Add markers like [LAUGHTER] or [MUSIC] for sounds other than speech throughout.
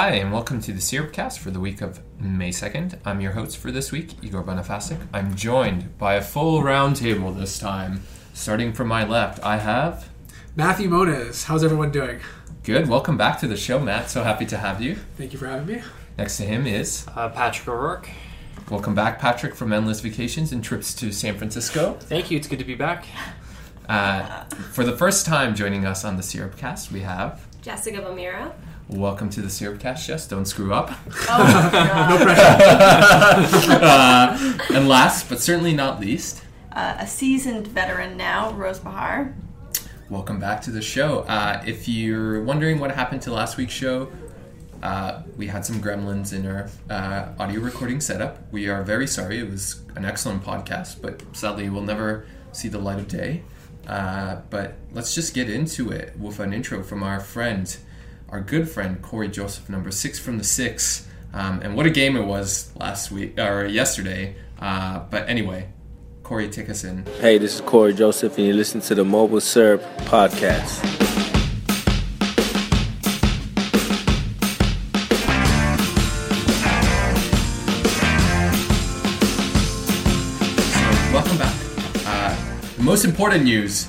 Hi, and welcome to the Syrupcast for the week of May 2nd. I'm your host for this week, Igor Bonifacic. I'm joined by a full roundtable this time. Starting from my left, I have Matthew Moniz, how's everyone doing? Good. Welcome back to the show, Matt. So happy to have you. Thank you for having me. Next to him is Uh, Patrick O'Rourke. welcome back, Patrick, from endless vacations and trips to San Francisco. Thank you. It's good to be back. Uh, for the first time joining us on the Syrupcast, we have Jessica Bamira. Welcome to the Syrupcast. Jess, don't screw up. [LAUGHS] No pressure. Uh, and last, but certainly not least, Uh, a seasoned veteran now, Rose Behar. Welcome back to the show. Uh, if you're wondering what happened to last week's show, uh, we had some gremlins in our uh, audio recording setup. We are very sorry. It was an excellent podcast, but sadly, we'll never see the light of day. Uh, but let's just get into it with an intro from our friend, our good friend Cory Joseph, number six from the six. Um, and what a game it was last week or yesterday. Uh, but anyway, Cory, take us in. Hey, this is Cory Joseph, and you listen to the Mobile Syrup Podcast. Welcome back. Uh, the most important news.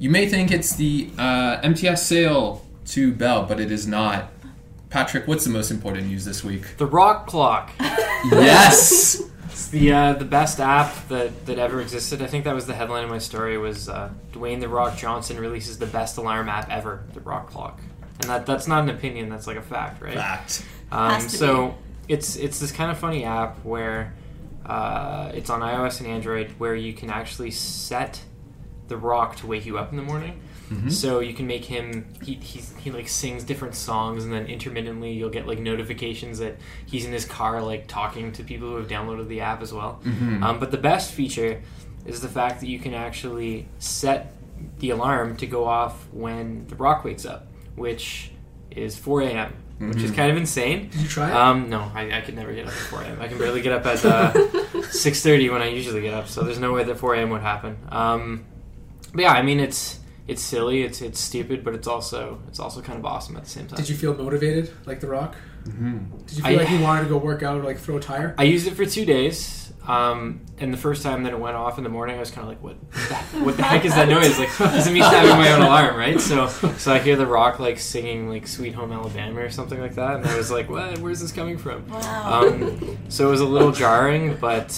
You may think it's the uh, MTS sale to Bell, but it is not. Patrick, what's the most important news this week? The Rock Clock. [LAUGHS] yes! It's the uh, the best app that, that ever existed. I think that was the headline of my story. Was uh, Dwayne the Rock Johnson releases the best alarm app ever, the Rock Clock, and that that's not an opinion. That's like a fact, right? Fact. Um, Has to so it's it's this kind of funny app where uh, it's on iOS and Android where you can actually set the Rock to wake you up in the morning. So you can make him he he's, he like sings different songs and then intermittently you'll get like notifications that he's in his car like talking to people who have downloaded the app as well. Um, but the best feature is the fact that you can actually set the alarm to go off when the Rock wakes up, which is 4 a.m. Which is kind of insane. Did you try it? Um, no, I, I could never get up at 4 a.m. I can barely get up at uh, [LAUGHS] 6:30 when I usually get up, so there's no way that 4 a.m. would happen. Um, but yeah, I mean it's it's silly, it's it's stupid, but it's also it's also kind of awesome at the same time. Did you feel motivated like The Rock? Mm-hmm. Did you feel I- like you wanted to go work out or like throw a tire? I used it for two days, um, and the first time that it went off in the morning, I was kind of like, "What? the- What the heck is that noise? Like, this is me [LAUGHS] having my own alarm, right?" So, so I hear the Rock like singing like "Sweet Home Alabama" or something like that, and I was like, "What? Where's this coming from?" Wow. Um, so it was a little jarring, but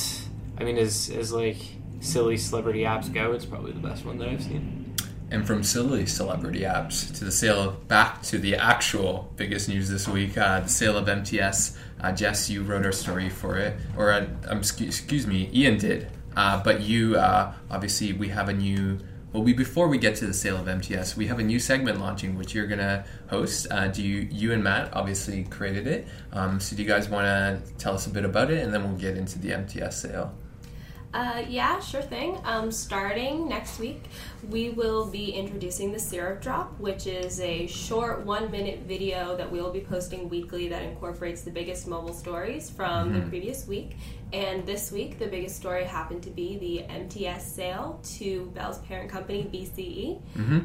I mean, as as like silly celebrity apps go, it's probably the best one that I've seen. And from silly celebrity apps to the sale back to the actual biggest news this week, uh, the sale of MTS. Uh, Jess, you wrote our story for it, or uh, um, excuse, excuse me, Ian did. Uh, but you, uh, obviously, we have a new. Well, we before we get to the sale of MTS, we have a new segment launching, which you're gonna host. Uh, do you, you and Matt obviously created it? Um, so do you guys want to tell us a bit about it, and then we'll get into the MTS sale. Uh, yeah, sure thing. Um, starting next week, we will be introducing the Syrup Drop, which is a short one minute video that we will be posting weekly that incorporates the biggest mobile stories from the previous week. And this week, the biggest story happened to be the MTS sale to Bell's parent company, BCE.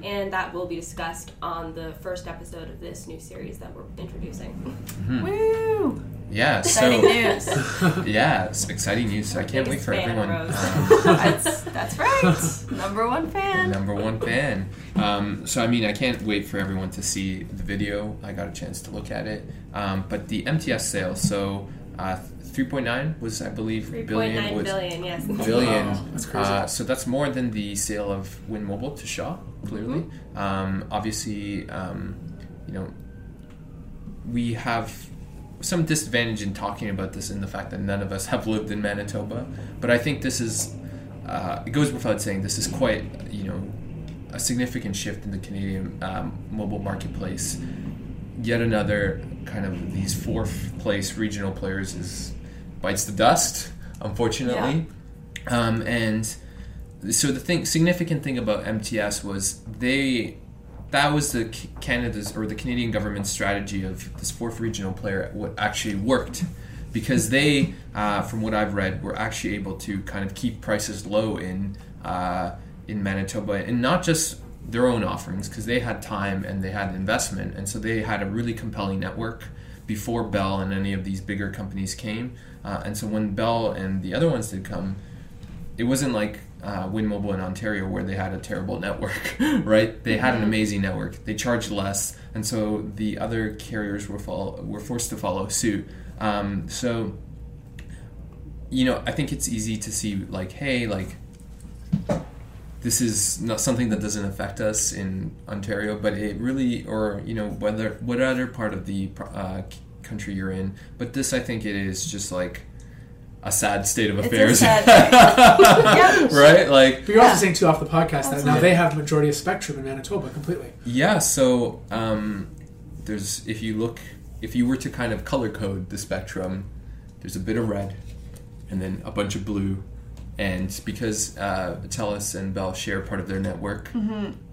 And that will be discussed on the first episode of this new series that we're introducing. Woo! Yeah, Exciting so news. [LAUGHS] yeah, it's exciting news. So I can't wait for everyone. Rose. um, [LAUGHS] that's, that's right. Number one fan. number one fan. Um, so I mean, I can't wait for everyone to see the video. I got a chance to look at it. Um, but the MTS sale, so uh, 3.9 was, I believe, 3.9 billion was billion, yes. billion. Wow, that's crazy. Uh, so that's more than the sale of Win Mobile to Shaw. Clearly, Mm-hmm. um, obviously, um, you know, we have some disadvantage in talking about this in the fact that none of us have lived in Manitoba. But I think this is, uh, it goes without saying, this is quite, you know, a significant shift in the Canadian um, mobile marketplace. Yet another kind of these fourth place regional players is bites the dust, unfortunately. Um, and so the thing, significant thing about MTS was they that was the Canada's or the Canadian government's strategy of this fourth regional player what actually worked. Because they, uh, from what I've read, were actually able to kind of keep prices low in uh, in Manitoba and not just their own offerings because they had time and they had investment and so they had a really compelling network before Bell and any of these bigger companies came. Uh, and so when Bell and the other ones did come it wasn't like uh, Win Mobile in Ontario where they had a terrible network, [LAUGHS] right? They had an amazing network. They charged less, and so the other carriers were follow, were forced to follow suit. Um, so, you know, I think it's easy to see like, hey, like this is not something that doesn't affect us in Ontario, but it really, or you know, whether what other part of the uh, country you're in, but this I think it is just like a sad state of It's a affairs. sad [LAUGHS] Yep. right? Like, But you're Yeah. also saying too off the podcast that now they have majority of spectrum in Manitoba completely. yeah. So, um, there's if you look, if you were to kind of color code the spectrum, there's a bit of red, and then a bunch of blue, and because uh, Telus and Bell share part of their network,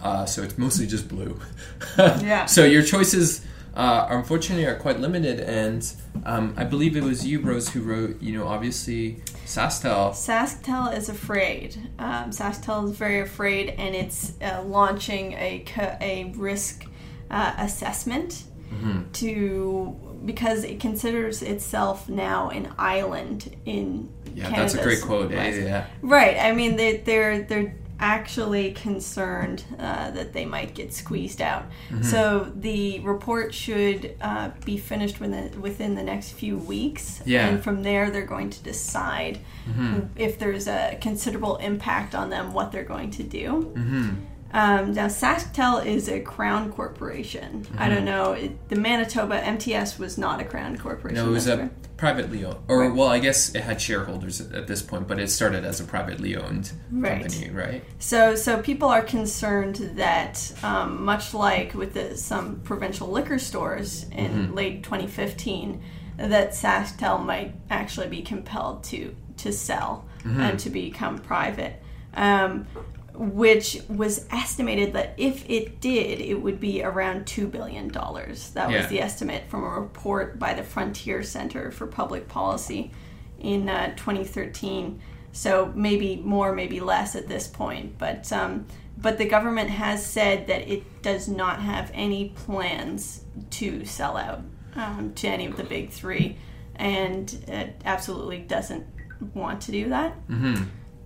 uh, so it's mostly just blue. [LAUGHS] Yeah. So your choices. Uh, unfortunately, are quite limited, and um, I believe it was you, Rose, who wrote. You know, obviously, Sastel. SaskTel is afraid. Um, SaskTel is very afraid, and it's uh, launching a a risk uh, assessment Mm-hmm. to because it considers itself now an island in Yeah, Canada's that's a great quote. Yeah, yeah, yeah. Right. I mean, they, they're they're actually concerned uh, that they might get squeezed out. Mm-hmm. So the report should uh, be finished within within the next few weeks. Yeah. And from there, they're going to decide Mm-hmm. if there's a considerable impact on them, what they're going to do. Mm-hmm. Um, now, SaskTel is a crown corporation. I Mm-hmm. don't know. It, the Manitoba MTS was not a crown corporation. No, it was a. privately owned, or well, I guess it had shareholders at, at this point, but it started as a privately owned Right. company, right? So, so people are concerned that, um, much like with the, some provincial liquor stores in Mm-hmm. late 2015, that SaskTel might actually be compelled to to sell Mm-hmm. and to become private, um, which was estimated that if it did, it would be around two billion dollars. That Yeah. was the estimate from a report by the Frontier Center for Public Policy in uh, 2013. So maybe more, maybe less at this point. But um, but the government has said that it does not have any plans to sell out um, to any of the big three, and it absolutely doesn't want to do that.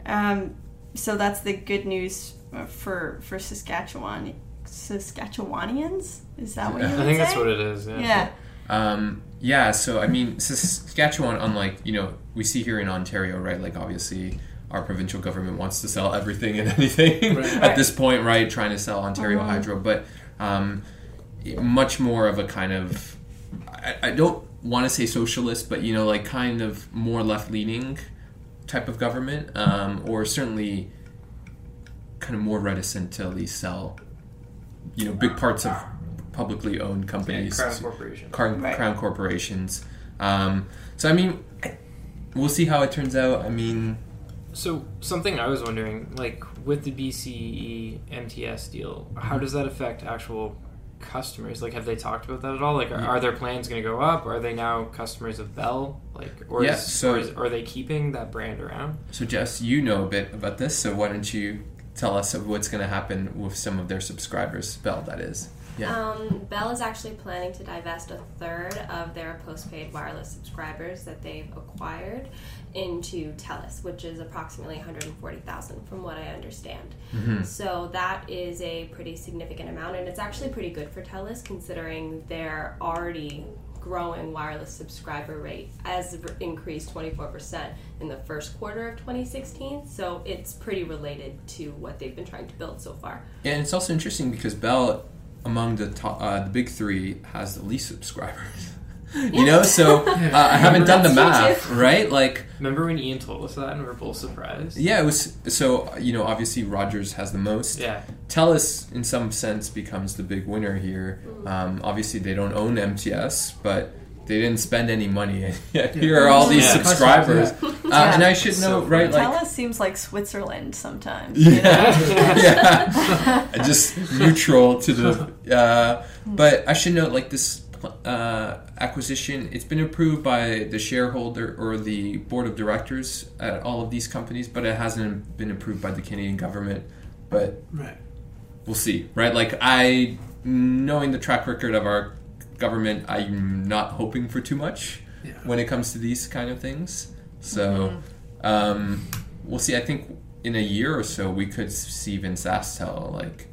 Um, so that's the good news uh, for for Saskatchewan. Saskatchewanians is that what you I would think that's what it is. Yeah. Yeah. Um, yeah, so I mean, Saskatchewan, unlike you know we see here in Ontario, right? Like obviously, our provincial government wants to sell everything and [LAUGHS] anything Right. at this point, right? Trying to sell Ontario Hydro, but um, much more of a kind of I, I don't want to say socialist, but you know, like kind of more left leaning type of government, um, or certainly kind of more reticent to at least sell, you know, big parts of publicly owned Yeah, companies Crown Corporation. crown, Right. crown corporations. Um, so I mean, we'll see how it turns out. I mean, So something I was wondering, like with the BCE MTS deal, how does that affect actual customers? Like, have they talked about that at all? Like, are, are their plans going to go up? Are they now customers of Bell? Like, or, Yeah, is, so- or is, are they keeping that brand around? so Jess, you know a bit about this, so why don't you tell us of what's going to happen with some of their subscribers? Bell, that is. Yeah. Um, Bell is actually planning to divest a third of their postpaid wireless subscribers that they've acquired into TELUS, which is approximately 140,000 from what I understand. So that is a pretty significant amount, and it's actually pretty good for TELUS considering they're already growing wireless subscriber rate has increased 24% in the first quarter of 2016 so it's pretty related to what they've been trying to build so far and it's also interesting because Bell, among the top, uh, the big three, has the least subscribers. [LAUGHS] you know, so [LAUGHS] uh, I haven't done the math, right? Like, Remember when Ian told us that and we were both surprised? yeah, it was so you know obviously Rogers has the most. Yeah. Telus, in some sense, becomes the big winner here. Um, obviously, they don't own MTS, but they didn't spend any money. [LAUGHS] here are all these Yeah. subscribers, uh, and I should So know, right? Like, Telus seems like Switzerland sometimes. you [LAUGHS] know? yeah, [LAUGHS] just neutral to the. Uh, but I should note, like this uh, acquisition, it's been approved by the shareholder or the board of directors at all of these companies, but it hasn't been approved by the Canadian government. But Right. we'll see, right? Like I, knowing the track record of our government, I'm not hoping for too much Yeah. when it comes to these kind of things. So um, we'll see. I think in a year or so, we could see even SaskTel, like,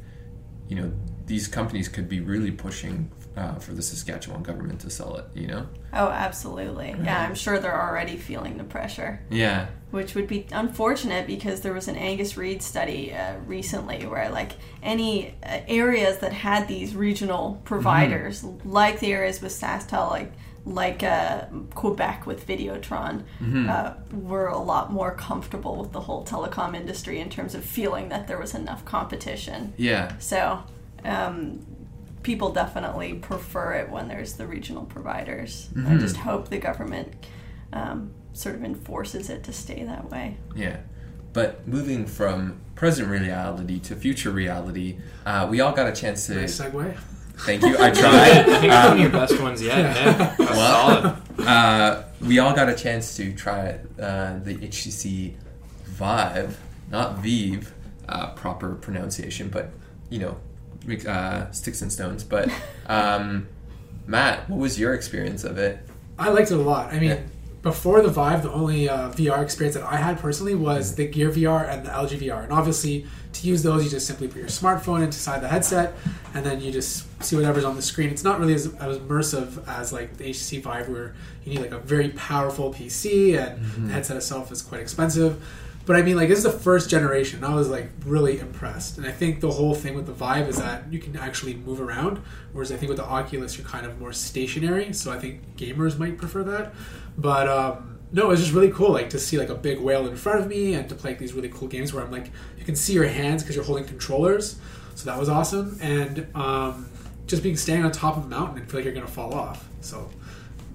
you know, these companies could be really pushing uh, for the Saskatchewan government to sell it. You know? Oh, absolutely. Yeah, I'm sure they're already feeling the pressure. Yeah. which would be unfortunate because there was an Angus Reid study uh, recently where like any uh, areas that had these regional providers, like the areas with SaskTel, like like uh, Quebec with Videotron, uh, were a lot more comfortable with the whole telecom industry in terms of feeling that there was enough competition. Yeah. So. Um, People definitely prefer it when there's the regional providers. I just hope the government um, sort of enforces it to stay that way. Yeah. But moving from present reality to future reality, uh, we all got a chance to. Nice segue. Thank you. I [LAUGHS] tried. I tried. think one of your best ones yet. Yeah. [LAUGHS] That's solid. uh, we all got a chance to try uh, the HTC Vive, not Vive, uh, proper pronunciation, but you know, mix- uh, sticks and stones. But um, Matt, what was your experience of it? I liked it a lot. I mean, Yeah. before the Vive, the only uh, VR experience that I had personally was the Gear VR and the LG VR. And obviously, to use those, you just simply put your smartphone inside the headset, and then you just see whatever's on the screen. It's not really as, as immersive as like the HTC Vive, where you need like a very powerful PC, and the headset itself is quite expensive. But I mean, like this is the first generation. I was like really impressed, and I think the whole thing with the Vive is that you can actually move around, whereas I think with the Oculus you're kind of more stationary. So I think gamers might prefer that. But um, no, it was just really cool, like to see like a big whale in front of me, and to play like, these really cool games where I'm like you can see your hands because you're holding controllers. So that was awesome, and um, just being standing on top of a mountain and feel like you're gonna fall off. So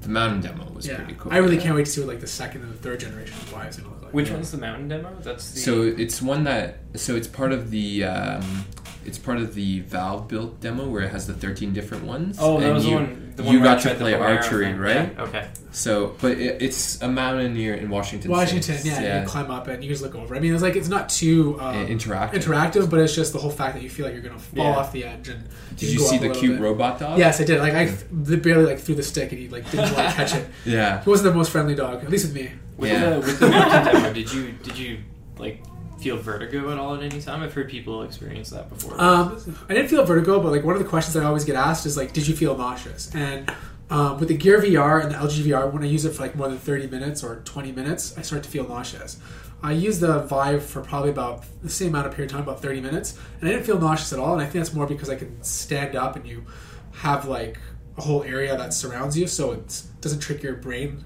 The mountain demo was yeah, pretty cool. I really can't wait to see what like the second and the third generation of Vives gonna look like. Which one's the mountain demo? That's the. So it's one that so it's part of the um, it's part of the Valve built demo where it has the 13 different ones. Oh, that and was you, the one. The one you got to play archery, thing. right? Yeah, Okay. So, but it, it's a mountain near in Washington. Washington, State. yeah, you climb up and you just look over. I mean, it's like it's not too um, interactive. interactive, but it's just the whole fact that you feel like you're gonna fall Yeah. off the edge. And Did can you see the cute bit. robot dog? Yes, I did. Like I th- barely like threw the stick, and he like didn't want to catch it. [LAUGHS] Yeah. He wasn't the most friendly dog, at least with me. With Yeah. the with the mountain demo, did you did you like feel vertigo at all at any time? I've heard people experience that before. Um, I didn't feel vertigo, but like one of the questions I always get asked is like, did you feel nauseous? And um, with the Gear VR and the LG VR, when I use it for like more than 30 minutes or 20 minutes, I start to feel nauseous. I used the Vive for probably about the same amount of period of time, about 30 minutes, and I didn't feel nauseous at all. And I think that's more because I can stand up and you have like a whole area that surrounds you, so it doesn't trick your brain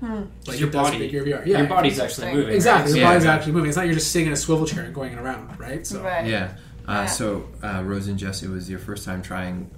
like your it body, with the VR. Yeah, your body's actually moving. exactly. Right? Your Yeah. body's actually moving. It's not you're just sitting in a swivel chair and going around, right? So Right. Yeah. Uh, Yeah. So, uh, Rose and Jesse, was your first time trying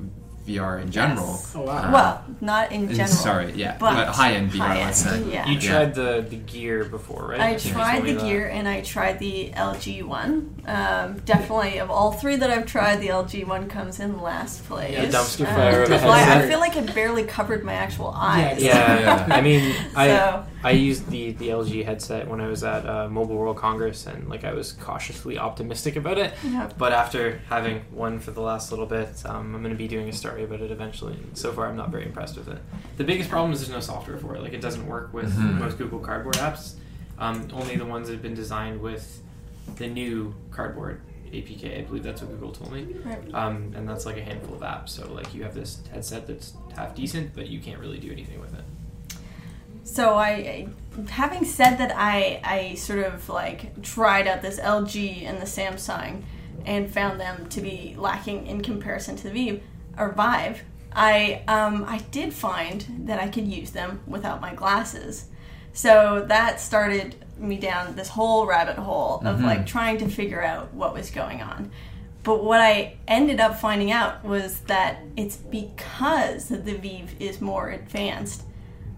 VR in general? Yes. Oh wow. Uh, Well, not in and general. Sorry, yeah, but but, high end VR, high-end, let's say. yeah. You Yeah. tried the the gear before, right? I tried told me the that. gear and I tried the LG one. Um, definitely, of all three that I've tried, the LG one comes in last place. Yeah, dumpster Um, fire of a well, I- I feel like it barely covered my actual eyes. Yeah, Yeah. I mean, I [LAUGHS] So- I used the the LG headset when I was at uh, Mobile World Congress, and like I was cautiously optimistic about it. Yeah. But after having one for the last little bit, um, I'm going to be doing a story about it eventually. And so far, I'm not very impressed with it. The biggest problem is there's no software for it. Like it doesn't work with Mhm. most Google Cardboard apps. Um, only the ones that have been designed with the new Cardboard APK. I believe that's what Google told me. Right. Um, and that's like a handful of apps. So like you have this headset that's half decent, but you can't really do anything with it. So I, having said that, I I sort of like tried out this LG and the Samsung, and found them to be lacking in comparison to the Vive or Vive. I um, I did find that I could use them without my glasses. So that started me down this whole rabbit hole of like trying to figure out what was going on. But what I ended up finding out was that it's because the Vive is more advanced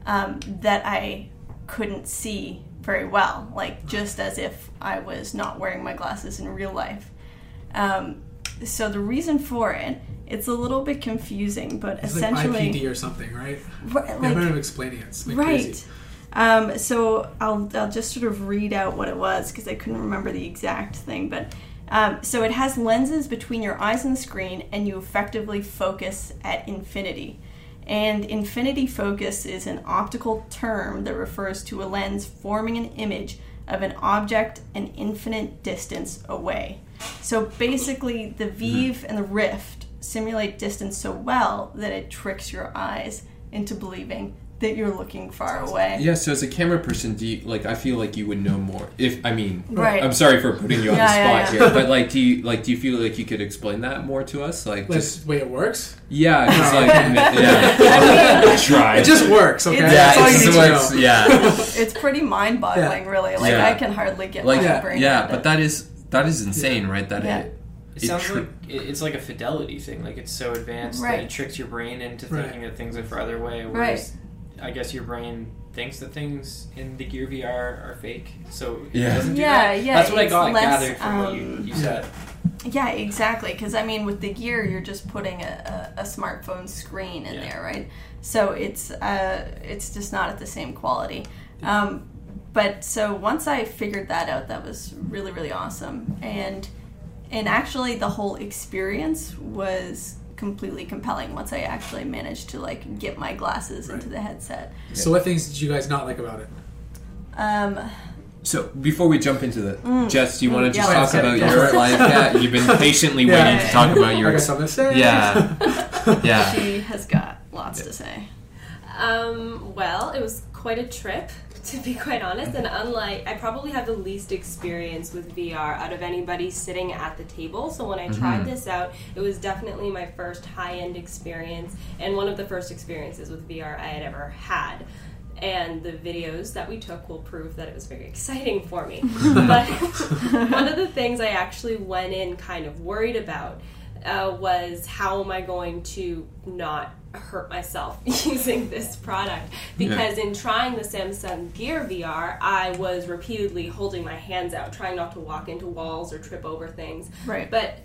um, that I couldn't see very well, like just as if I was not wearing my glasses in real life. Um, so the reason for it, it's a little bit confusing, but It's like IPD or something, right? Right, like- of explaining it. It's like right. crazy. Um, so I'll, I'll just sort of read out what it was because I couldn't remember the exact thing. But um, so it has lenses between your eyes and the screen, and you effectively focus at infinity. And infinity focus is an optical term that refers to a lens forming an image of an object an infinite distance away. So basically, the mm-hmm. Vive and the Rift simulate distance so well that it tricks your eyes into believing that you're looking far away. Yeah, so as a camera person, do you like? I feel like you would know more. If I mean, Right. I'm sorry for putting you on Yeah, the spot yeah. here, but like, do you like? Do you feel like you could explain that more to us? Like, Like just the way it works. yeah, oh. just like [LAUGHS] yeah, try. It just works, okay? It's- yeah, all it you just works. Yeah, [LAUGHS] It's pretty mind-boggling, Yeah. really. Like Yeah. I can hardly get like my yeah, brain yeah, but it. that is that is insane, right? That Yeah. it. It it sounds tri- like it's like a fidelity thing. Like it's so advanced that it tricks your brain into Right. thinking that things are farther away. Right. Whereas I guess your brain thinks that things in the Gear VR are fake. So it Yeah. doesn't do Yeah, that. yeah, That's what I got less, gathered from what you, um, you said. Yeah, exactly. Because I mean, with the gear, you're just putting a, a, a smartphone screen in Yeah. there, right? So it's uh, it's just not at the same quality. Um, but so once I figured that out, that was really really awesome, and and actually the whole experience was completely compelling once I actually managed to like get my glasses into the headset. So, what things did you guys not like about it? Um, So before we jump into the, Jess, do you want to Mm. Yeah, just talk about your for it. life? [LAUGHS] Yeah, you've been patiently Yeah. waiting to talk about your. I got something to say. Yeah, [LAUGHS] yeah. she has got lots to say. Um, well, it was quite a trip, to be quite honest. And unlike, I probably have the least experience with VR out of anybody sitting at the table. So when I mm-hmm. tried this out, it was definitely my first high end experience and one of the first experiences with VR I had ever had. And the videos that we took will prove that it was very [LAUGHS] exciting for me. [LAUGHS] but [LAUGHS] one of the things I actually went in kind of worried about uh, was how am I going to not hurt myself [LAUGHS] using this product? Because in trying the Samsung Gear VR, I was repeatedly holding my hands out, trying not to walk into walls or trip over things. Right. But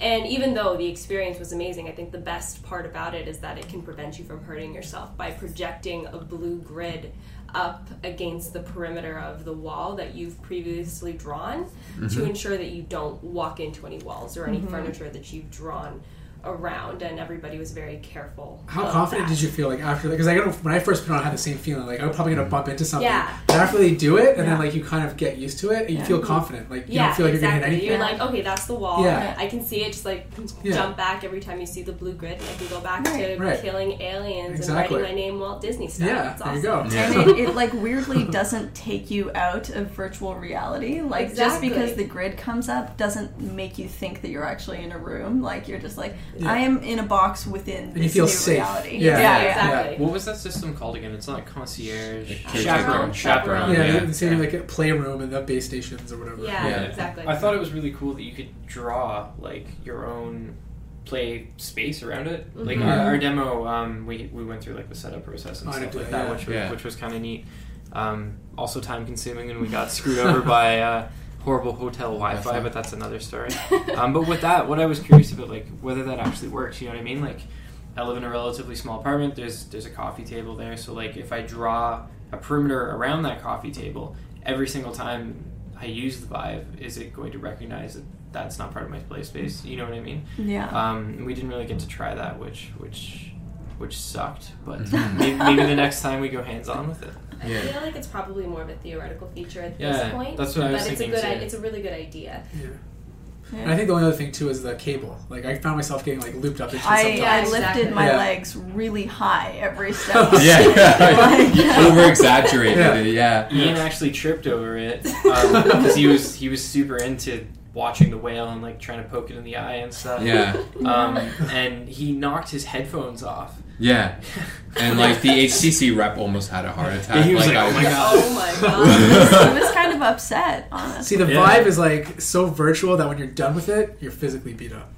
and even though the experience was amazing, I think the best part about it is that it can prevent you from hurting yourself by projecting a blue grid up against the perimeter of the wall that you've previously drawn to mm-hmm. ensure that you don't walk into any walls or any mm-hmm. furniture that you've drawn around and everybody was very careful How confident that. did you feel like after that? Because I got when I first put on, I had the same feeling like I'm probably gonna mm. bump into something. Yeah. But after they do it, and Yeah. then like you kind of get used to it, and you feel confident. Like you yeah, don't feel like exactly. you're gonna hit anything. You're like, okay, that's the wall. Yeah. I can see it. Just like Yeah. jump back every time you see the blue grid, and I can go back Right. to Right. killing aliens Exactly. and writing my name Walt Disney style. yeah, It's there you awesome. go. and it, it like weirdly [LAUGHS] doesn't take you out of virtual reality like just because the grid comes up doesn't make you think that you're actually in a room like you're just like i am in a box within you this feel new safe. reality Yeah. Yeah, yeah, exactly. What was that system called again? It's not concierge. caretaker. Chaperone. Chaperone. Yeah, Yeah. the same like a playroom and the base stations or whatever. Yeah, Yeah. exactly. I thought it was really cool that you could draw like your own play space around it. Mm-hmm. Like our, our demo, um, we we went through like the setup process and I stuff like that, yeah. which was, Yeah. which was kind of neat. Um, also time consuming, and we got screwed over [LAUGHS] by uh, horrible hotel Wi-Fi, Wi-Fi. but that's another story. [LAUGHS] um, but with that, what I was curious about, like whether that actually works. You know what I mean? Like I live in a relatively small apartment. There's there's a coffee table there, so like if I draw a perimeter around that coffee table, every single time I use the Vive, is it going to recognize that that's not part of my play space? You know what I mean? yeah. Um, we didn't really get to try that, which which which sucked. But Mm-hmm. [LAUGHS] maybe, maybe the next time we go hands on with it. I Yeah. feel like it's probably more of a theoretical feature at Yeah, this point. that's what I was but thinking it's a good, too. i- it's a really good idea. Yeah. Yeah. And I think the only other thing too is the cable. Like I found myself getting like looped up into it I, sometimes. I Exactly. lifted my Yeah. legs really high every [LAUGHS] step. [LAUGHS] [LAUGHS] Yeah, over exaggerated. Yeah. Yeah. Ian actually tripped over it because he was he was super into watching the whale and like trying to poke it in the eye and stuff. Yeah. Um, and he knocked his headphones off. Yeah. [LAUGHS] And like the HTC rep almost had a heart attack. Yeah, he was like, I- "Oh my [LAUGHS] god." Oh my god. he was kind of upset, honestly. See, the Yeah. Vive is like so virtual that when you're done with it, you're physically beat up.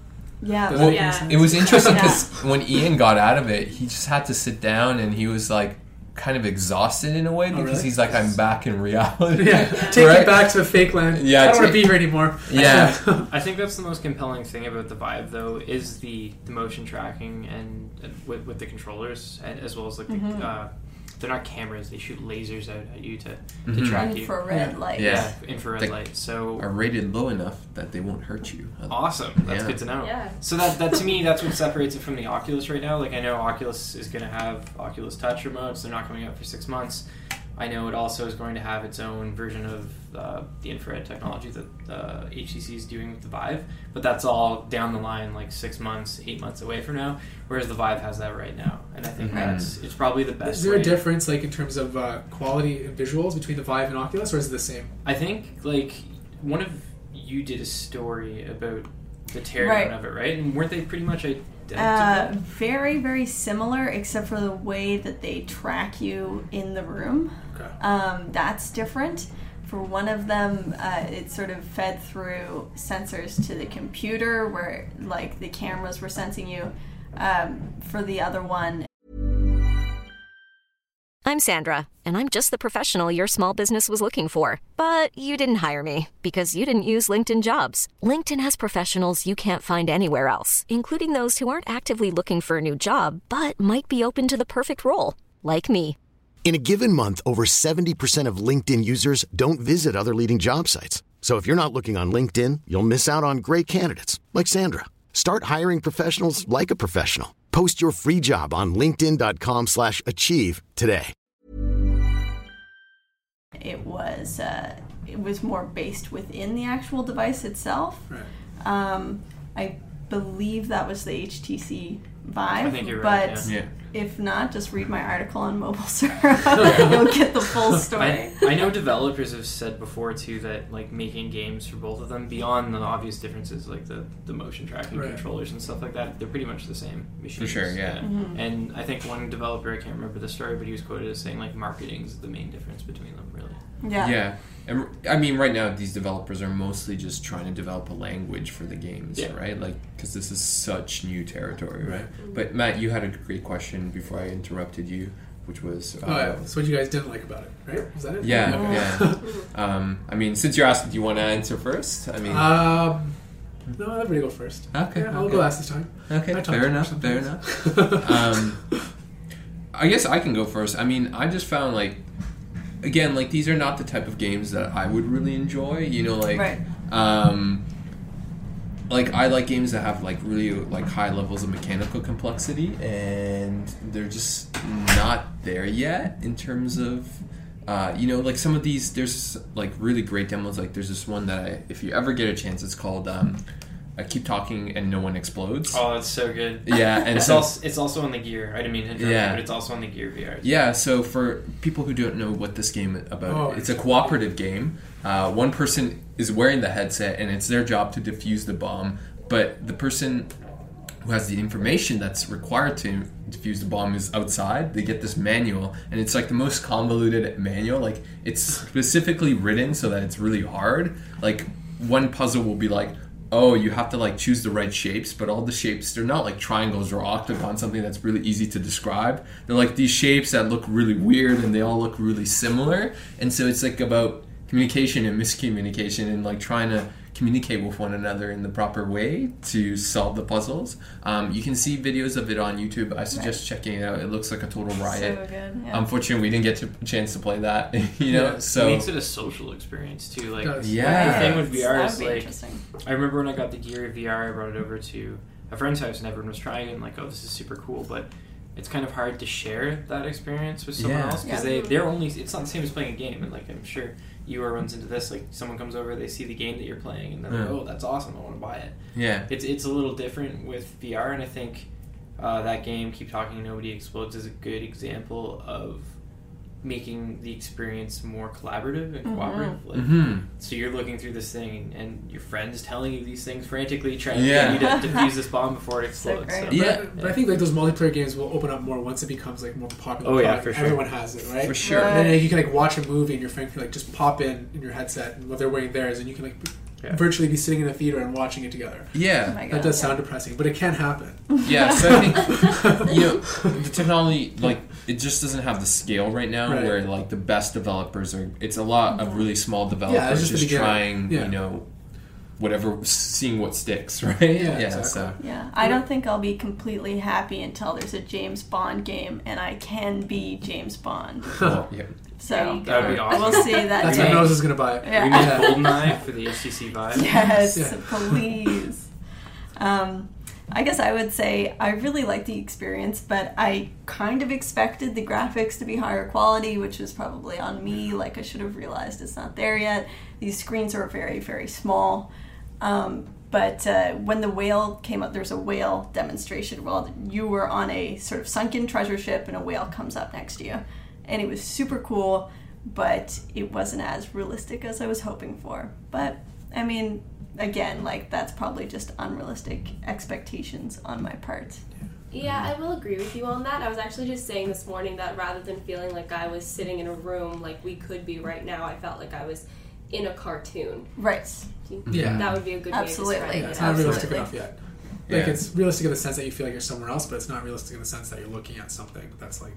Yeah. Well, Yeah. It was interesting Yeah. because when Ian got out of it, he just had to sit down and he was like kind of exhausted in a way because Oh, really? he's like, I'm back in [LAUGHS] reality. Yeah, [LAUGHS] take Right? it back to the fake land. Yeah, I don't want to be here anymore. Yeah. [LAUGHS] I think that's the most compelling thing about the Vive, though, is the, the motion tracking and uh, with, with the controllers, and as well as like the, uh, they're not cameras; they shoot lasers out at you to, to mm-hmm. track you. Infrared Yeah. light. Yeah. infrared They- light. So Are rated low enough that they won't hurt you. awesome. That's Yeah. good to know. Yeah. So that, that to me, that's what separates it from the Oculus right now. Like I know Oculus is going to have Oculus Touch remotes. They're not coming out for six months. I know it also is going to have its own version of uh, the infrared technology that uh, HTC is doing with the Vive, but that's all down the line, like six months, eight months away from now. Whereas the Vive has that right now, and I think that's it's probably the best. Is there a difference, like in terms of uh, quality and visuals, between the Vive and Oculus, or is it the same? I think like one of you did a story about the teardown Right. of it, right? And weren't they pretty much identical? Uh, very, very similar, except for the way that they track you in the room. Okay. Um, that's different. For one of them, uh, it sort of fed through sensors to the computer, where like the cameras were sensing you. Um, for the other one, I'm Sandra, and I'm just the professional your small business was looking for. But you didn't hire me because you didn't use LinkedIn jobs. LinkedIn has professionals you can't find anywhere else, including those who aren't actively looking for a new job but might be open to the perfect role, like me. In a given month, over 70% of LinkedIn users don't visit other leading job sites. So if you're not looking on LinkedIn, you'll miss out on great candidates like Sandra. Start hiring professionals like a professional. Post your free job on linkedin.com/achieve slash achieve today. it was uh, it was more based within the actual device itself. Right. Um, I believe that was the HTC Vive. I think you're right, But Yeah. If not, just read my article on Mobile [LAUGHS] Syrup. You'll get the full [LAUGHS] story. I, I know developers have said before too that like making games for both of them beyond the obvious differences like the, the motion tracking Right. controllers and stuff like that they're pretty much the same machines sure, yeah. Mm-hmm. and I think one developer I can't remember the story but he was quoted as saying like marketing is the main difference between them really yeah. Yeah. And I mean, right now, these developers are mostly just trying to develop a language for the games, Yeah. right? Like, because this is such new territory, right? But Matt, you had a great question before I interrupted you, which was. Uh, Oh, yeah. So what you guys didn't like about it, right? Is that it? Yeah, Okay. yeah. [LAUGHS] um, I mean, since you're asking, do you want to answer first? I mean, Um, no, everybody go first. Okay, Yeah, I'll go last this time. okay, fair enough, fair enough. um, I guess I can go first. I mean, I just found like, again, like these are not the type of games that I would really enjoy. You know, like, Right. um, like I like games that have like really like high levels of mechanical complexity, and they're just not there yet in terms of. Uh, you know, like some of these, there's like really great demos. Like there's this one that I, if you ever get a chance, it's called um, "I Keep Talking and No One Explodes." oh that's so good Yeah, [LAUGHS] and it's so also it's also on the gear I didn't mean to interrupt Yeah. but it's also on the gear VR Yeah, so for people who don't know what this game is about, Oh. it's a cooperative game. Uh, one person is wearing the headset, and it's their job to defuse the bomb. But the person who has the information that's required to defuse the bomb is outside. They get this manual, and it's like the most convoluted manual. Like it's specifically written so that it's really hard. Like one puzzle will be like, oh, you have to like choose the right shapes, but all the shapes they're not like triangles or octagons, something that's really easy to describe. They're like these shapes that look really weird and they all look really similar. And so it's like about communication and miscommunication and like trying to communicate with one another in the proper way to solve the puzzles. Um, you can see videos of it on YouTube. I suggest checking it out. It looks like a total riot. So good. Yeah. Unfortunately, we didn't get a chance to play that. [LAUGHS] You know, Yeah. so it makes it a social experience too like Does. Yeah. the thing with VR That'd is like. I remember when I got the Gear VR, I brought it over to a friend's house and everyone was trying it and like, oh, this is super cool, but it's kind of hard to share that experience with someone Yeah. else because Yeah. they they're only it's not the same as playing a game and like I'm sure Igor runs into this like someone comes over they see the game that you're playing and they're like oh that's awesome I want to buy it. Yeah, it's it's a little different with VR and I think uh, that game keep talking nobody explodes is a good example of making the experience more collaborative and cooperative. Like, hmm So you're looking through this thing, and your friend's telling you these things frantically, trying Yeah. to get you to [LAUGHS] defuse this bomb before it explodes. great. So, Yeah. But, but I think like those multiplayer games will open up more once it becomes like more popular. Oh, yeah, product. for sure. Everyone has it, right? For sure. And then you can like watch a movie and your friend can like just pop in in your headset and while they're wearing theirs, and you can like Yeah. virtually be sitting in a theater and watching it together. Oh Yeah. That God. does sound depressing, but it can happen. Yeah, so I think you know the technology like it just doesn't have the scale right now Right. where like the best developers are. It's a lot of really small developers Yeah, just just, trying Yeah. you know whatever, seeing what sticks, [LAUGHS] right? exactly. So Yeah, I don't think I'll be completely happy until there's a James Bond game and I can be James Bond. [LAUGHS] [LAUGHS] well, yeah. So There you go. That would be awesome. we'll see that That's day. what Nose is gonna buy it. Yeah. We need Yeah. GoldenEye for the HTC Vive. Yes, Yeah. please. Um, I guess I would say I really liked the experience, but I kind of expected the graphics to be higher quality, which was probably on me. Like I should have realized it's not there yet. These screens are very, very small. Um, but uh, when the whale came up, there's a whale demonstration. Well, you were on a sort of sunken treasure ship, and a whale comes up next to you, and it was super cool. But it wasn't as realistic as I was hoping for. But I mean, again, like that's probably just unrealistic expectations on my part. Yeah, I will agree with you on that. I was actually just saying this morning that rather than feeling like I was sitting in a room like we could be right now, I felt like I was in a cartoon. Right. Yeah. That would be a good Absolutely. way to describe Yeah, it. it's not realistic Absolutely. enough yet. Like Yeah. it's realistic in the sense that you feel like you're somewhere else, but it's not realistic in the sense that you're looking at something that's like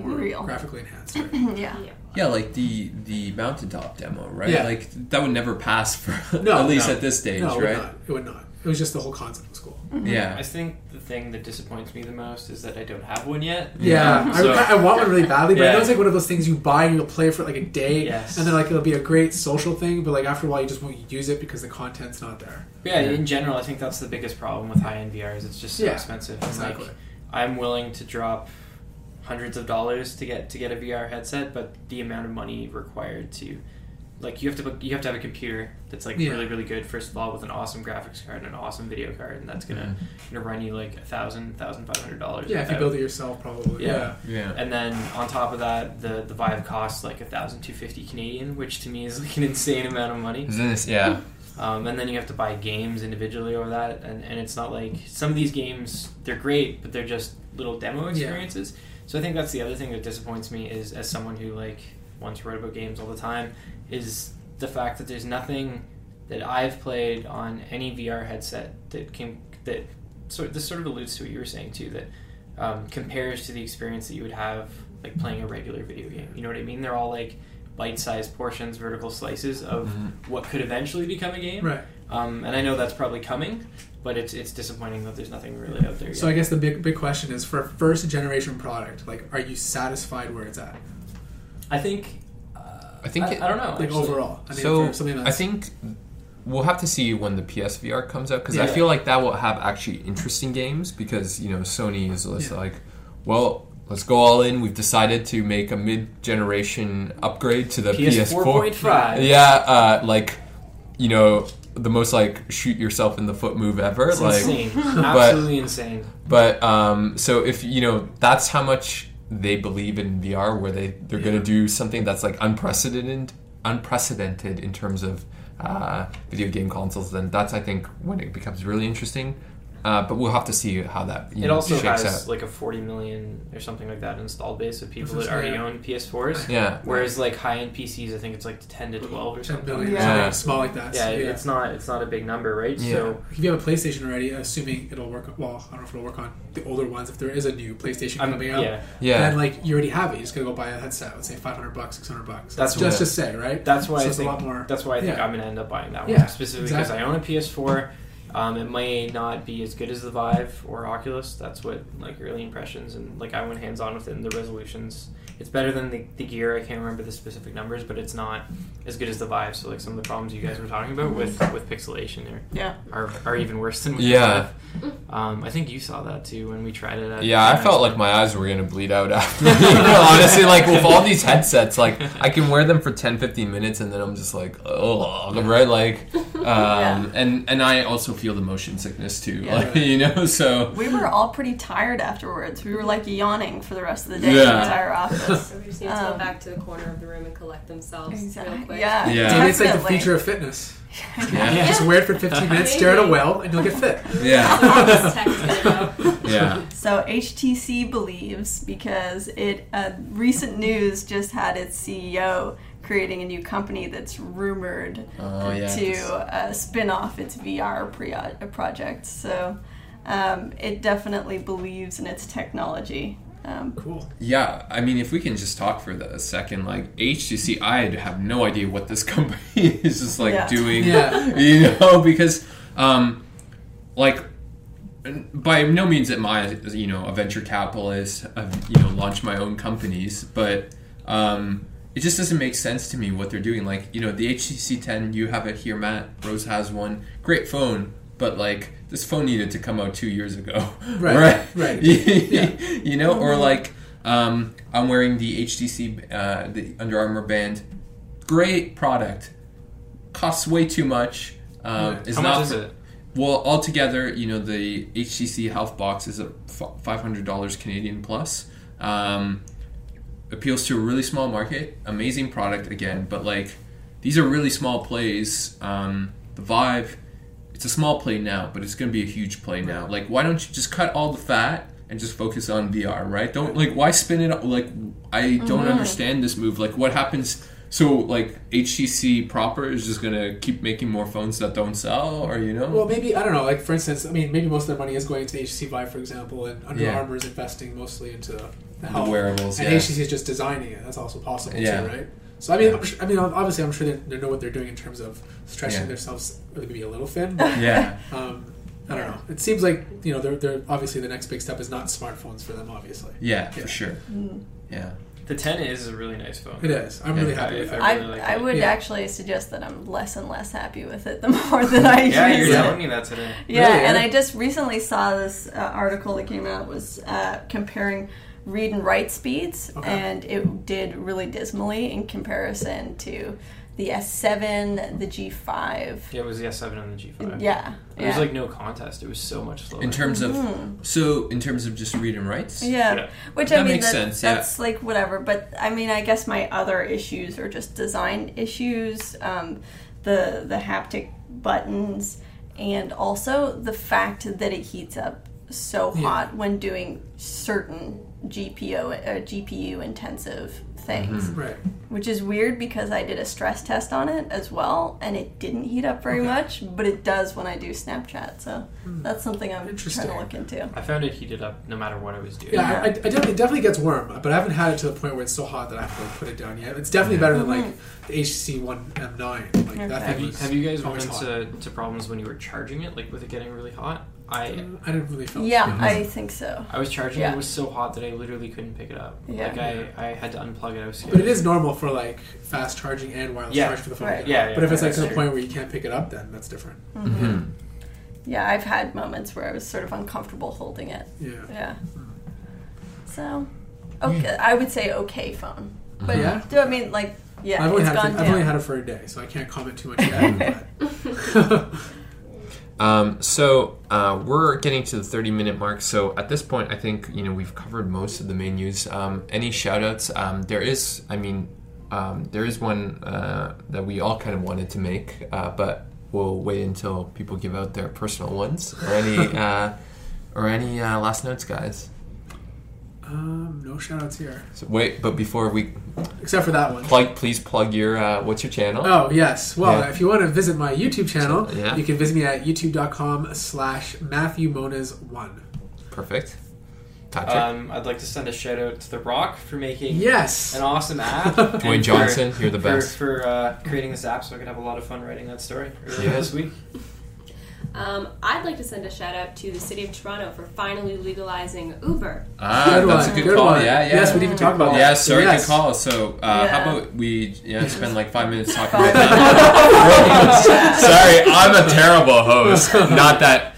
more Real. graphically enhanced. Right? [LAUGHS] Yeah. Yeah. Yeah, like the the mountaintop demo, right? Yeah. Like that would never pass for [LAUGHS] No, at least no. at this stage, no, it would right? not. It would not. It was just the whole concept was cool. Mm-hmm. Yeah. I think the thing that disappoints me the most is that I don't have one yet. Yeah, So- I, I want one really badly, but I know it's like one of those things you buy and you'll play for like a day, Yes. and then like it'll be a great social thing, but like after a while you just won't use it because the content's not there. Yeah, in general, I think that's the biggest problem with high end VR is it's just so Yeah, expensive. And, exactly. Like, I'm willing to drop hundreds of dollars to get to get a VR headset, but the amount of money required to like you have to you have to have a computer that's like Yeah. really really good first of all with an awesome graphics card and an awesome video card, and that's gonna gonna run you like a thousand thousand five hundred dollars. Yeah, if you build it yourself, probably. Yeah. Yeah, Yeah. And then on top of that, the the Vive costs like a thousand two fifty Canadian, which to me is like an insane amount of money. Isn't this yeah. Um, and then you have to buy games individually over that, and, and it's not like some of these games they're great, but they're just little demo experiences. So I think that's the other thing that disappoints me is as someone who like once wrote about games all the time is the fact that there's nothing that I've played on any VR headset that can that sort this sort of alludes to what you were saying too that um, compares to the experience that you would have like playing a regular video game. You know what I mean? They're all like bite-sized portions, vertical slices of what could eventually become a game. right. Um, and I know that's probably coming, but it's it's disappointing that there's nothing really out there So I guess the big big question is for a first generation product, like, are you satisfied where it's at? I think. Uh, I think I, it- I don't know. Like actually. overall, I mean, so for something I think we'll have to see when the PSVR comes out because I feel like that will have actually interesting games because you know Sony is Yeah. like, well, let's go all in. We've decided to make a mid-generation upgrade to the PS4 PS4. point five. Yeah, uh, like you know the most like shoot yourself in the foot move ever. It's like, insane. [LAUGHS] Absolutely insane. But um, so if you know that's how much they believe in VR, where they they're going to do something that's like unprecedented, unprecedented in terms of uh, video game consoles, then that's I think when it becomes really interesting. Uh, but we'll have to see how that you It know, also shakes has out. like a 40 million or something like that installed base of people that already own PS4s. Yeah. Whereas like high end PCs, I think it's like 10 to 12 or 10 something. billion, Yeah. something small like that. Yeah, so, it's not it's not a big number, right? Yeah. So If you have a PlayStation already, assuming it'll work. Well, I don't know if it'll work on the older ones. If there is a new PlayStation I'm, coming out, yeah, Yeah. then like you already have it. You just gotta go buy a headset. Let's say five hundred bucks, six hundred bucks. That's just to say, right? That's why So I it's a think lot more- that's why I think yeah. I'm gonna end up buying that Yeah, one specifically because exactly. I own a PS4. Um, it may not be as good as the Vive or Oculus. That's what like early impressions and like I went hands on with it and the resolutions. It's better than the, the gear. I can't remember the specific numbers, but it's not as good as the Vive. So like some of the problems you guys were talking about with with pixelation are Yeah. are, are even worse than with Yeah. the Um, I think you saw that too when we tried it. At Yeah, I felt like my eyes were gonna bleed out [LAUGHS] after. you know, honestly, like with all these headsets, like I can wear them for 10, 15 minutes, and then I'm just like, oh, right, like, [LAUGHS] um, and and I also feel the motion sickness too. Yeah. Like, [LAUGHS] you know, so We were all pretty tired afterwards. We were like yawning for the rest of the day in Yeah. the entire office. So we just need to go Um, back to the corner of the room and collect themselves Exactly. real quick. Yeah. Yeah. Maybe it's like the definitely. future of fitness. [LAUGHS] yeah, Just wear it for 15 minutes, stare at a well, and you'll get fit. yeah, This tech is gonna go. yeah. So HTC believes because it uh, recent news just had its CEO creating a new company that's rumored Oh, yeah. to uh, spin off its VR pre- uh, project. So um, it definitely believes in its technology. Um, Cool. Yeah, I mean, if we can just talk for a second, like HTC, I have no idea what this [LAUGHS] company is just like Yeah. doing. Yeah. [LAUGHS] you know, because um, like by no means am I, you know, a venture capitalist. I've you know launched my own companies, but um, it just doesn't make sense to me what they're doing. Like you know, the HTC 10, you have it here, Matt. Rose has one. Great phone, but like this phone needed to come out two years ago, [LAUGHS] Right, right. [LAUGHS] Yeah. you know, or like um, I'm wearing the HTC uh, the Under Armour band. Great product, costs way too much. Um, Right. is How not much is it? well, altogether, you know, the HTC Health Box is a five hundred dollars Canadian plus. Um, appeals to a really small market. Amazing product again, but like these are really small plays. Um, the Vive, it's a small play now, but it's going to be a huge play now. Like, why don't you just cut all the fat and just focus on VR? Right? Don't like why spin it? up? Like, I don't mm-hmm. understand this move. Like, what happens? So, like, HTC proper is just gonna keep making more phones that don't sell, or you know? Well, maybe I don't know. Like for instance, I mean, maybe most of their money is going into HTC Vive, for example, and Under Yeah. Armour is investing mostly into the, the wearables, and yeah. HTC is just designing it. That's also possible Yeah. too, right? So I mean, I'm sure, I mean, obviously, I'm sure they, they know what they're doing in terms of stretching Yeah. themselves maybe a little thin. But, [LAUGHS] yeah. um, I don't know. It seems like you know, they're, they're obviously the next big step is not smartphones for them. Obviously, Yeah, for sure. Mm. Yeah. The 10 is a really nice phone. it is. I'm really happy I- with it. I I, really like I it. would Yeah. actually suggest that I'm less and less happy with it the [LAUGHS] more that I use it. Yeah, use you're telling me that today. Yeah, Really, and? I just recently saw this uh, article that came out was uh, comparing read and write speeds, Okay. and it did really dismally in comparison to the S7, the G5. Yeah, it was the S7 and the G5. Yeah, It was like no contest. It was so much slower. In terms of Mm-hmm. so in terms of just read and writes. Yeah, Yeah. which That I mean, makes that- sense, yeah. that's like whatever. But I mean, I guess my other issues are just design issues, um, the the haptic buttons, and also the fact that it heats up so Yeah. hot when doing certain GPO uh, GPU intensive things, Mm-hmm. right. which is weird because I did a stress test on it as well, and it didn't heat up very Okay. much, but it does when I do Snapchat. So that's something I'm trying to look into. I found it heated up no matter what I was doing. Yeah, I, I definitely, it definitely gets warm, but I haven't had it to the point where it's so hot that I have to like, put it down yet. It's definitely better than like the HTC One M9. Like that Okay. thing Have you, have you guys run into to problems when you were charging it, like with it getting really hot? I I didn't really feel. Yeah, I think so. I was charging Yeah. it. It was so hot that I literally couldn't pick it up. Yeah. Like I, I had to unplug it. I was scared. But it is normal for like fast charging and wireless Yeah, charge for the phone. right. Yeah, yeah, but if it's like to the point where you can't pick it up, then that's different. Mhm. Yeah, I've had moments where I was sort of uncomfortable holding it. Yeah. Yeah. So, okay, I would say okay phone. But Yeah? do I mean like yeah, I've only it's had it gone I've only had it for a day, so I can't comment too much [LAUGHS] yet. [LAUGHS] Um, so uh, we're getting to the 30 minute mark. So at this point, I think you know we've covered most of the main news. Um, any shout outs? Um, there is, I mean, um, there is one uh, that we all kind of wanted to make, uh, but we'll wait until people give out their personal ones or any [LAUGHS] uh, or any uh, last notes, guys. Um, no shout outs here. So wait, but before we Except for that one. plug, please plug your uh, what's your channel? Oh yes. Well, Yeah. if you want to visit my YouTube channel, Yeah. you can visit me at youtube.com slash Matthew Monas one. Perfect. Um, I'd like to send a shout out to The Rock for making Yes. an awesome [LAUGHS] app. Dwayne Johnson, for, you're the best. for, uh, creating this app, so I could have a lot of fun writing that story earlier Yeah. this week. Um, I'd like to send a shout out to the city of Toronto for finally legalizing Uber. ah, Good that's one, a good, good call. one. Yeah, yeah. Yes, we didn't even talk about that. Yeah, So sorry, yes. good call. So, uh, how about we yeah spend like five minutes talking [LAUGHS] about that? [LAUGHS] sorry, I'm a terrible host. Not that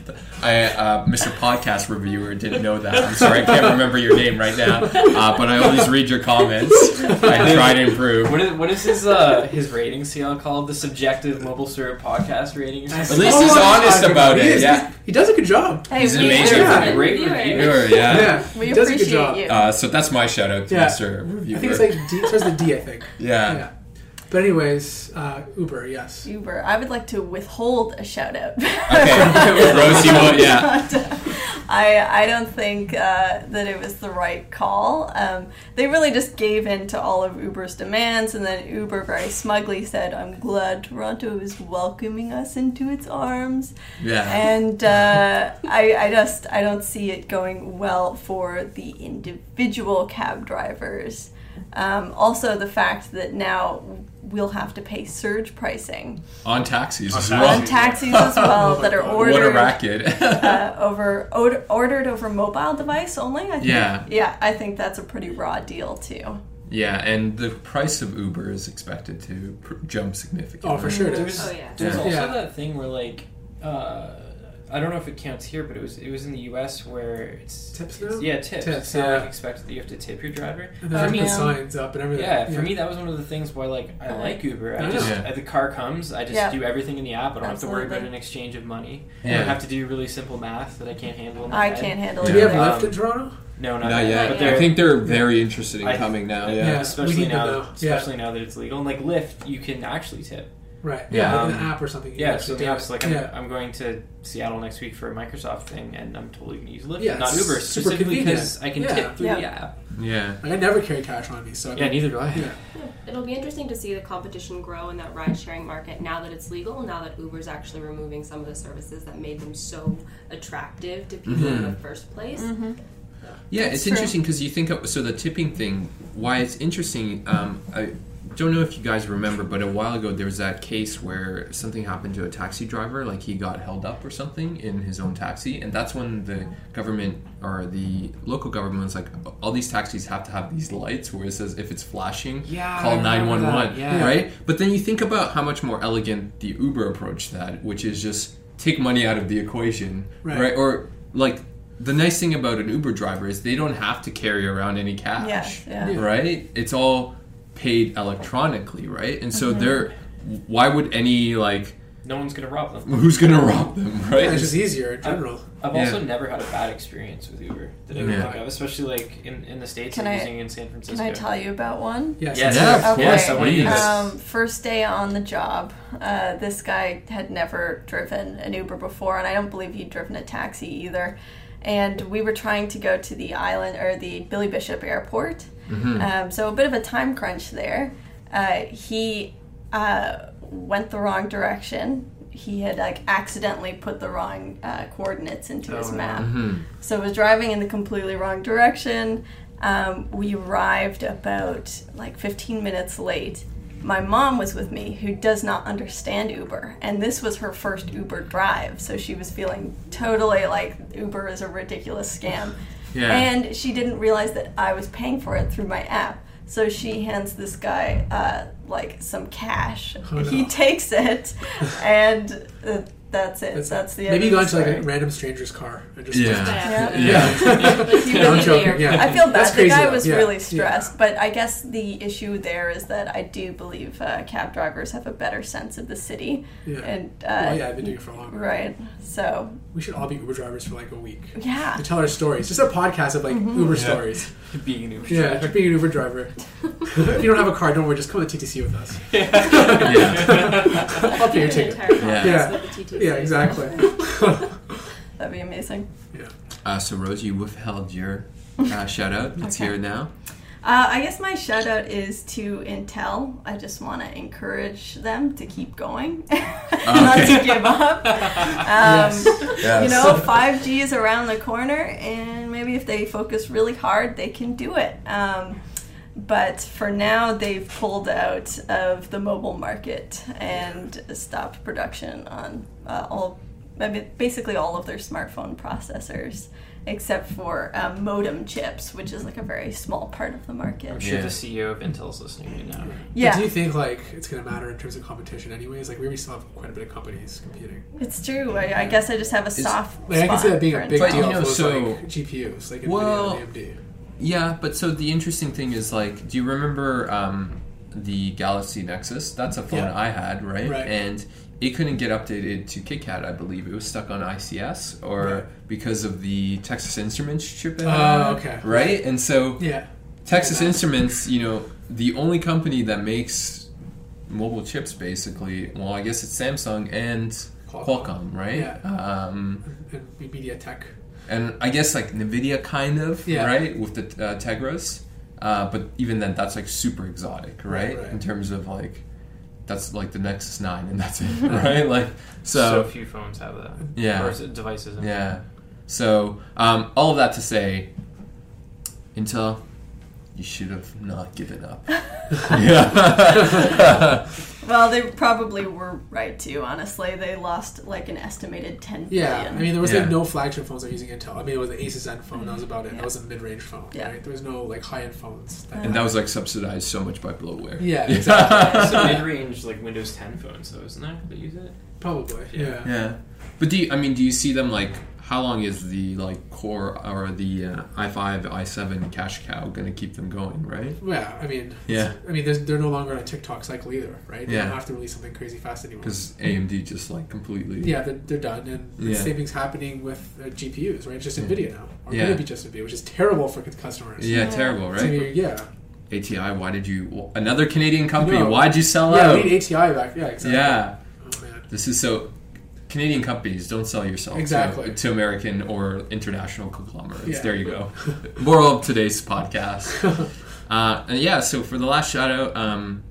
I, uh, Mr. Podcast Reviewer didn't know that. I'm sorry, I can't remember your name right now, uh, but I always read your comments. I try to improve. What is, what is his uh, his rating scale called? The subjective MobileSyrup podcast rating? Or At least he's honest about he it. is. Yeah. He does a good job. Hey, He's an amazing Yeah. Great Reviewer. review. Yeah. Yeah, we he does a good appreciate job. you. Uh, so that's my shout out to Yeah. Mr. Reviewer. I think it's like D, it starts with D, I think. yeah. Yeah. But anyways, uh, Uber, yes. Uber. I would like to withhold a shout out. Okay. [LAUGHS] Rosie, what? Yeah. [LAUGHS] I I don't think uh, that it was the right call. Um, they really just gave in to all of Uber's demands, and then Uber very smugly said, "I'm glad Toronto is welcoming us into its arms." Yeah. And uh, I I just I don't see it going well for the individual cab drivers. Um, also, the fact that now we'll have to pay surge pricing On taxis as On well. on taxis as well that are ordered [LAUGHS] What a racket. [LAUGHS] uh, over order, ordered over mobile device only. I think. Yeah. yeah, I think that's a pretty raw deal too. yeah, and the price of Uber is expected to pr- jump significantly. Oh, for sure it There's. Oh, yeah. there's Yeah. also Yeah. that thing where like uh, I don't know if it counts here, but it was it was in the U.S. where it's Tips now? Yeah, tips. Tips, It's not yeah. like expected that you have to tip your driver. And For then me, put signs up and everything. yeah, for me that was one of the things why like I like Uber. I Yeah. just Yeah. uh, the car comes, I just Yeah. do everything in the app. I don't have to worry about an exchange of money. Yeah. I have to do really simple math that I can't handle. In my I head. can't handle Yeah. Do we have. Lyft Um, in Toronto? No, not, Not yet. But I think they're very interested in I- coming now. Yeah, Yeah. Yeah. especially we need to now, know. Yeah. especially now that it's legal. And like Lyft, you can actually tip. Right. Yeah. Yeah. like Um, an app or something. Yeah, so actually now do it's it. like I'm, yeah. I'm going to Seattle next week for a Microsoft thing, and I'm totally going to use Lyft, Yeah, not Uber, specifically because I can Yeah. tip through Yeah. the app. Yeah. Like I never carry cash on me, so I Yeah, neither do I. yeah. It'll be interesting to see the competition grow in that ride sharing market now that it's legal, now that Uber's actually removing some of the services that made them so attractive to people in the first place. Yeah, That's it's true. interesting because you think of so the tipping thing. Why it's interesting. Um, I don't know if you guys remember, but a while ago there was that case where something happened to a taxi driver, like he got held up or something in his own taxi, and that's when the government or the local government was like, all these taxis have to have these lights where it says if it's flashing, Yeah, call remember nine one one, that, right? But then you think about how much more elegant the Uber approach that, which is just take money out of the equation, Right. right? Or like the nice thing about an Uber driver is they don't have to carry around any cash, yeah. Yeah. right? It's all paid electronically, right? And Mm-hmm. so they're why would any like No one's going to rob them. who's gonna rob them, right? Yeah, it's just easier in general. I've Yeah. also never had a bad experience with Uber that I can Yeah. think of, especially like in, in the States Can I'm I- using in San Can Francisco. I tell you about one? Yes. Yes. yeah, of Okay. course. I wanna please. Um, first day on the job, uh, this guy had never driven an Uber before, and I don't believe he'd driven a taxi either. And we were trying to go to the island or the Billy Bishop Airport, um, so a bit of a time crunch there. Uh, he uh, went the wrong direction. He had like accidentally put the wrong uh, coordinates into his Oh, no. map, so was driving in the completely wrong direction. Um, we arrived about like 15 minutes late. My mom was with me, who does not understand Uber, and this was her first Uber drive, so she was feeling totally like Uber is a ridiculous scam. Yeah. And she didn't realize that I was paying for it through my app. So she hands this guy uh, like some cash. Oh, no. He takes it, and uh, that's it. That's, That's, the. Maybe you the got into like a random stranger's car and just Yeah. Yeah. [LAUGHS] Yeah. Like, [LAUGHS] he No, I'm joking, yeah. I feel bad. That's the guy though. was Yeah. really Yeah. stressed, but I guess the issue there is that I do believe uh, cab drivers have a better sense of the city. Yeah. And uh, well, yeah, I've been doing it for longer. right. So We should all be Uber drivers for like a week. yeah, To tell our stories. Just a podcast of like Mm-hmm. Uber stories. [LAUGHS] Being an Uber Yeah, driver. being an Uber driver. if you don't have a car, don't worry. Just come to TTC with us. yeah. I'll pay your ticket. Yeah. With the TTC. Yeah, exactly. [LAUGHS] [LAUGHS] that'd be amazing. yeah. Uh, so Rose, you withheld your uh, [LAUGHS] shout out. Let's Okay. hear it now. Uh, I guess my shout out is to Intel. I just want to encourage them to keep going, not to give up. Um, You know, 5G is around the corner, and maybe if they focus really hard, they can do it. Um, but for now, they've pulled out of the mobile market and stopped production on uh, all, I mean, basically all of their smartphone processors. except for um, modem chips, which is like a very small part of the market. I'm sure Yeah. the CEO of Intel is listening right now. Yeah, But do you think like it's going to matter in terms of competition, anyways? Like we already still have quite a bit of companies competing. it's true. I, I guess I just have a soft. Like I can see that being a big deal you know, if it was so- like GPUs, like Well- Nvidia and AMD. Yeah, but so the interesting thing is like, do you remember um, the Galaxy Nexus? That's a phone Yeah. I had, right? Right. And it couldn't get updated to KitKat, I believe. It was stuck on ICS, or Right. because of the Texas Instruments chip. Oh, had, okay. Right, and so Yeah. Texas Yeah. Instruments, you know, the only company that makes mobile chips, basically. Well, I guess it's Samsung and Qualcomm. Qualcomm, right? Yeah. Um, And MediaTek. And I guess like Nvidia kind of Yeah. right with the uh, Tegras, uh, but even then that's like super exotic, right? Right, right. In terms of like that's like the Nexus Nine, and that's it, [LAUGHS] [LAUGHS] right? Like So, so, few phones have that. Yeah. Or is it devices. yeah. So um, all of that to say, Intel, you should have not given up. [LAUGHS] yeah. Well, they probably were right too. Honestly, they lost like an estimated ten billion. Yeah, I mean there was Yeah. like no flagship phones that were using Intel. I mean it was the Asus ZenFone. That was about it. That was a mid-range phone. Yeah. Right? There was no like high-end phones. That and that was like subsidized so much by bloatware. Yeah, [LAUGHS] exactly. It's a mid-range like Windows 10 phones, though, isn't there? That use it. Probably. Yeah. Yeah, but do you, I mean, do you see them like? How long is the like core or the uh, i5, i7 cash cow going to keep them going? Right? Yeah, I mean, Yeah. I mean, they're no longer on a tick-tock cycle either, right? They Yeah. don't have to release something crazy fast anymore. Because AMD just like completely. yeah, they're, they're done, and the Yeah. same thing's happening with uh, GPUs, right? It's just Nvidia now, or Yeah. going to be just Nvidia, which is terrible for customers. Yeah, terrible, So, right? yeah, ATI, why did you? Another Canadian company, No. why'd you sell yeah, out? need ATI back. Yeah, exactly. yeah, Oh man. this is so. Canadian companies don't sell yourself to- Exactly. to, American or international conglomerates. Yeah. There you go. [LAUGHS] Moral of today's podcast. [LAUGHS] uh, and yeah, so for the last shout out, um,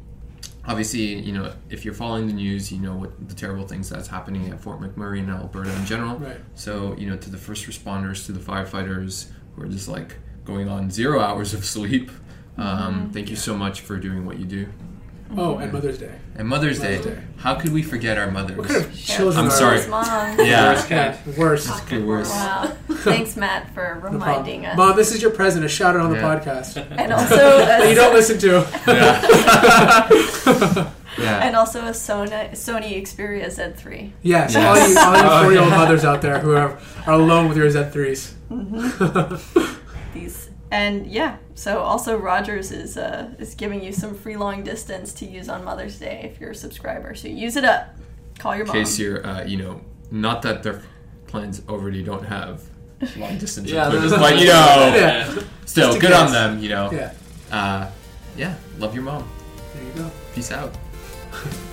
obviously, you know, if you're following the news, you know what the terrible things that's happening at Fort McMurray and Alberta in general. Right. So, you know, to the first responders, to the firefighters who are just like going on zero hours of [LAUGHS] sleep, um, thank you so much for doing what you do. Oh, and Mother's Day. And Mother's Day, Mother's Day. how could we forget our mothers? What kind of children I'm are sorry. Mom. Yeah. Yeah, worst. Good worse. Wow. [LAUGHS] Thanks, Matt, for reminding problem. us. Mom, this is your present. A shout out on Yeah. the podcast [LAUGHS] and also [LAUGHS] that you don't listen to. Yeah. and also a Sony Sony Xperia Z3. Yes, Yes. all you, all you Oh, four-year-old yeah. mothers out there who are, are alone with your Z3s. Mm-hmm. These and yeah. So also Rogers is uh, is giving you some free long distance to use on Mother's Day if you're a subscriber. So use it up. Call your mom. In case you're, uh, you know, not that their plans already don't have long distance [LAUGHS] Yeah, included, those- but you [LAUGHS] know, Yeah, still Just in good on them. You know, yeah. uh, yeah. Love your mom. There you go. Peace out. [LAUGHS]